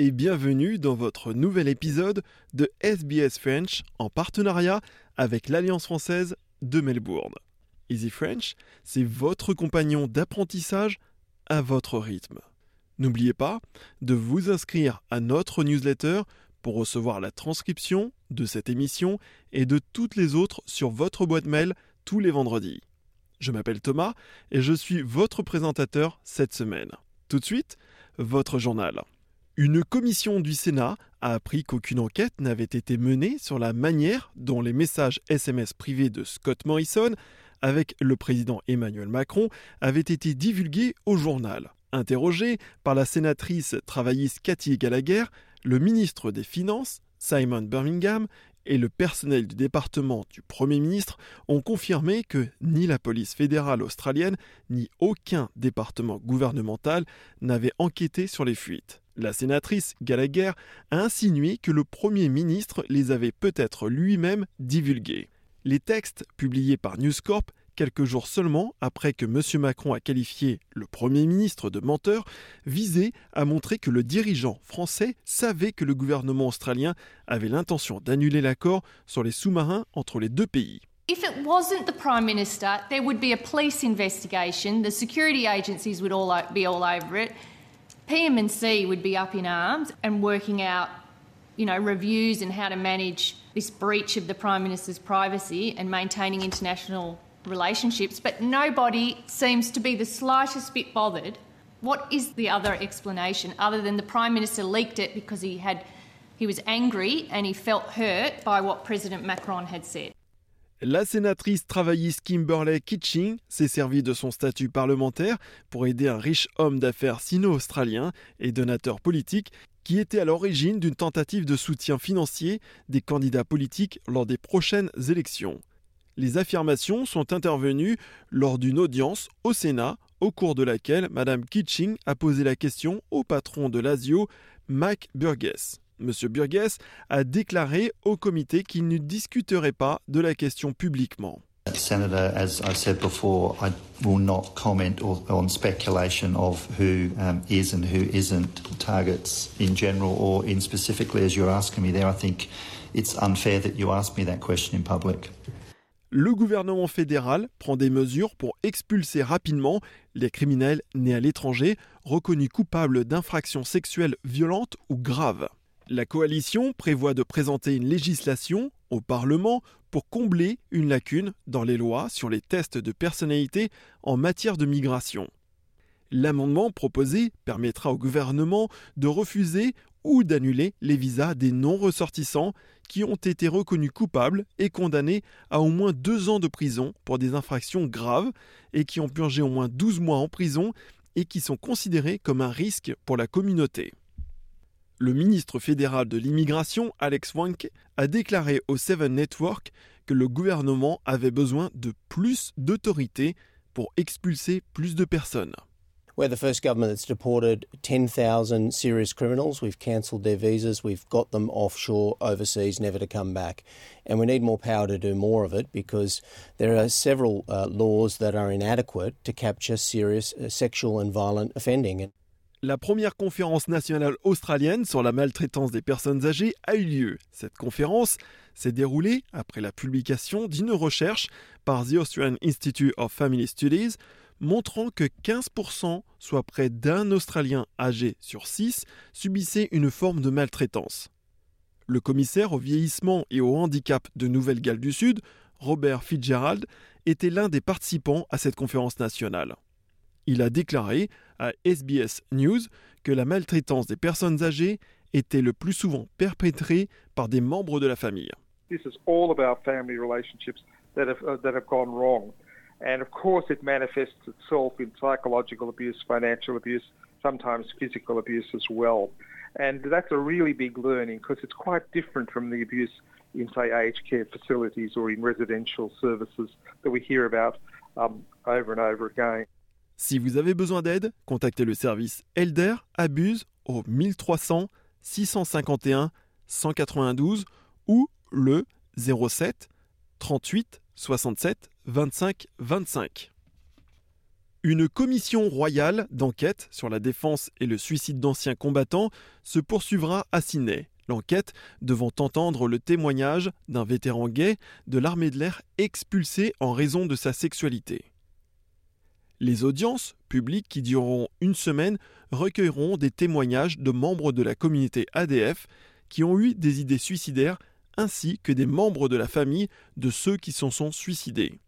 et bienvenue dans votre nouvel épisode de SBS French en partenariat avec l'Alliance française de Melbourne. Easy French, c'est votre compagnon d'apprentissage à votre rythme. N'oubliez pas de vous inscrire à notre newsletter pour recevoir la transcription de cette émission et de toutes les autres sur votre boîte mail tous les vendredis. Je m'appelle Thomas et je suis votre présentateur cette semaine. Tout de suite, votre journal. Une commission du Sénat a appris qu'aucune enquête n'avait été menée sur la manière dont les messages SMS privés de Scott Morrison avec le président Emmanuel Macron avaient été divulgués au journal. Interrogé par la sénatrice travailliste Cathy Gallagher, le ministre des Finances, Simon Birmingham, et le personnel du département du Premier ministre ont confirmé que ni la police fédérale australienne ni aucun département gouvernemental n'avait enquêté sur les fuites. La sénatrice Gallagher a insinué que le Premier ministre les avait peut-être lui-même divulgués. Les textes publiés par News Corp quelques jours seulement après que M. Macron a qualifié le Premier ministre de menteur, visait à montrer que le dirigeant français savait que le gouvernement australien avait l'intention d'annuler l'accord sur les sous-marins entre les deux pays. Investigation, PM&C would be up in arms and working out you know, reviews and how to manage this breach of the Prime Minister's privacy and maintaining international relationships, but nobody seems to be the slightest bit bothered. What is the other explanation other than the Prime Minister leaked it because he had he was angry and he felt hurt by what President Macron had said? La sénatrice travailliste Kimberley Kitching s'est servie de son statut parlementaire pour aider un riche homme d'affaires sino-australien et donateur politique qui était à l'origine d'une tentative de soutien financier des candidats politiques lors des prochaines élections. Les affirmations sont intervenues lors d'une audience au Sénat au cours de laquelle Mme Kitching a posé la question au patron de l'ASIO, Mac Burgess. M. Burgess a déclaré au comité qu'il ne discuterait pas de la question publiquement. Senator, as I said before, I will not comment on speculation of who um, is and who isn't targets in general or in specifically as you're asking me there. I think it's unfair that you ask me that question in public le gouvernement fédéral prend des mesures pour expulser rapidement les criminels nés à l'étranger reconnus coupables d'infractions sexuelles violentes ou graves. La coalition prévoit de présenter une législation au Parlement pour combler une lacune dans les lois sur les tests de personnalité en matière de migration. L'amendement proposé permettra au gouvernement de refuser ou d'annuler les visas des non-ressortissants qui ont été reconnus coupables et condamnés à au moins deux ans de prison pour des infractions graves et qui ont purgé au moins 12 mois en prison et qui sont considérés comme un risque pour la communauté. Le ministre fédéral de l'immigration, Alex Wank, a déclaré au Seven Network que le gouvernement avait besoin de plus d'autorité pour expulser plus de personnes. We're the first government that's deported 10,000 serious criminals. We've cancelled their visas. We've got them offshore, overseas, never to come back. And we need more power to do more of it because there are several uh, laws that are inadequate to capture serious uh, sexual and violent offending. La première conférence nationale australienne sur la maltraitance des personnes âgées a eu lieu. Cette conférence s'est déroulée après la publication d'une recherche par The Australian Institute of Family Studies montrant que 15%, soit près d'un Australien âgé sur 6, subissait une forme de maltraitance. Le commissaire au vieillissement et au handicap de Nouvelle-Galles du Sud, Robert Fitzgerald, était l'un des participants à cette conférence nationale. Il a déclaré à SBS News que la maltraitance des personnes âgées était le plus souvent perpétrée par des membres de la famille. This is all about family relationships that have, uh, that have gone wrong. And of course, it manifests itself in psychological abuse, financial abuse, sometimes physical abuse as well. And that's a really big learning because it's quite different from the abuse in, say, aged care facilities or in residential services that we hear about um, over and over again. Si vous avez besoin d'aide, contactez le service Elder Abuse au 1300 651 192 ou le 07 38 67 25 25. Une commission royale d'enquête sur la défense et le suicide d'anciens combattants se poursuivra à Sydney. L'enquête devant entendre le témoignage d'un vétéran gay de l'armée de l'air expulsé en raison de sa sexualité. Les audiences publiques qui dureront une semaine recueilleront des témoignages de membres de la communauté ADF qui ont eu des idées suicidaires ainsi que des membres de la famille de ceux qui s'en sont suicidés.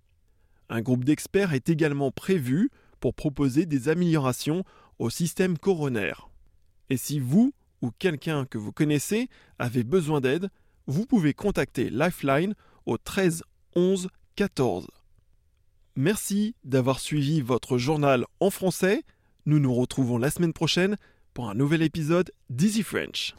Un groupe d'experts est également prévu pour proposer des améliorations au système coronaire. Et si vous ou quelqu'un que vous connaissez avez besoin d'aide, vous pouvez contacter Lifeline au 13 11 14. Merci d'avoir suivi votre journal en français. Nous nous retrouvons la semaine prochaine pour un nouvel épisode d'Easy French.